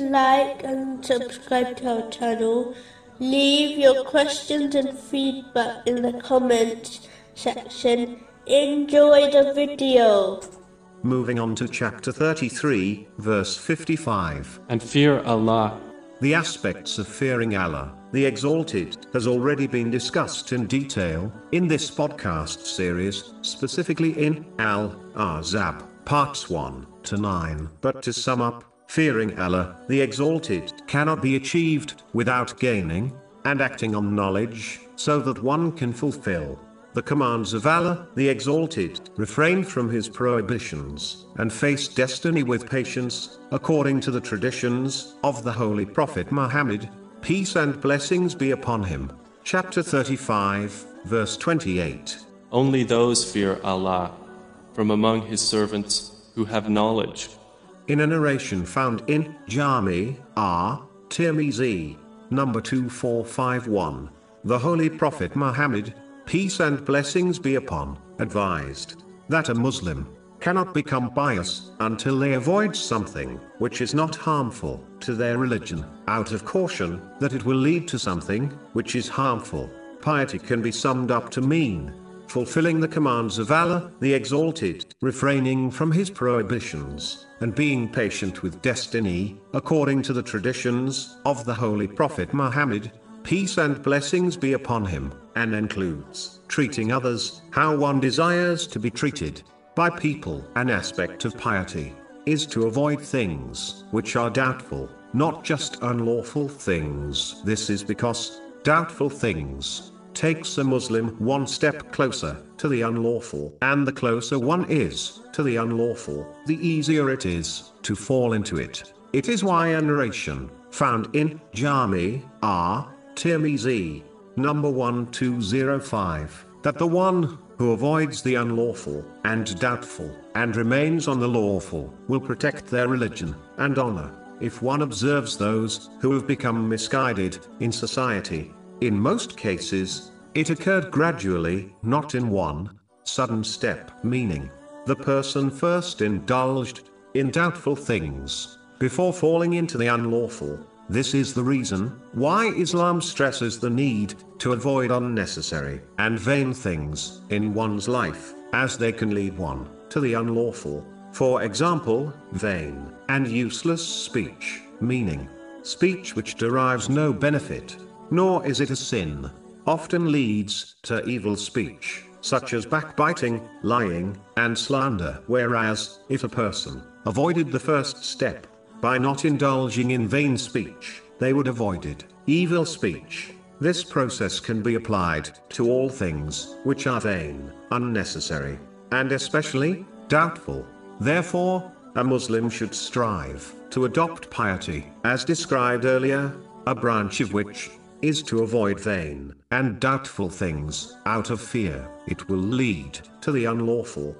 like and subscribe to our channel. Leave your questions and feedback in the comments section. Enjoy the video. Moving on to chapter 33, verse 55. And fear Allah. The aspects of fearing Allah, the Exalted, has already been discussed in detail in this podcast series, specifically in Al Ahzab, parts 1 to 9. But to sum up, fearing Allah, the Exalted, cannot be achieved without gaining and acting on knowledge, so that one can fulfill the commands of Allah, the Exalted, refrain from His prohibitions, and face destiny with patience, according to the traditions of the Holy Prophet Muhammad, peace and blessings be upon him. Chapter 35, verse 28. Only those fear Allah from among His servants who have knowledge. In a narration found in Jami at Tirmizi, number 2451, the Holy Prophet Muhammad, peace and blessings be upon, advised that a Muslim cannot become pious until they avoid something which is not harmful to their religion, out of caution that it will lead to something which is harmful. Piety can be summed up to mean fulfilling the commands of Allah, the Exalted, refraining from His prohibitions, and being patient with destiny, according to the traditions of the Holy Prophet Muhammad, peace and blessings be upon him, and includes treating others how one desires to be treated by people. An aspect of piety is to avoid things which are doubtful, not just unlawful things. This is because doubtful things takes a Muslim one step closer to the unlawful, and the closer one is to the unlawful, the easier it is to fall into it. It is why a narration found in Jami at Tirmizi, number 1205, that the one who avoids the unlawful and doubtful and remains on the lawful will protect their religion and honor. If one observes those who have become misguided in society, in most cases, it occurred gradually, not in one sudden step, meaning the person first indulged in doubtful things before falling into the unlawful. This is the reason why Islam stresses the need to avoid unnecessary and vain things in one's life, as they can lead one to the unlawful. For example, vain and useless speech, meaning speech which derives no benefit, nor is it a sin, often leads to evil speech, such as backbiting, lying, and slander. Whereas, if a person avoided the first step, by not indulging in vain speech, they would avoided evil speech. This process can be applied to all things which are vain, unnecessary, and especially doubtful. Therefore, a Muslim should strive to adopt piety, as described earlier, a branch of which is to avoid vain and doubtful things out of fear. It will lead to the unlawful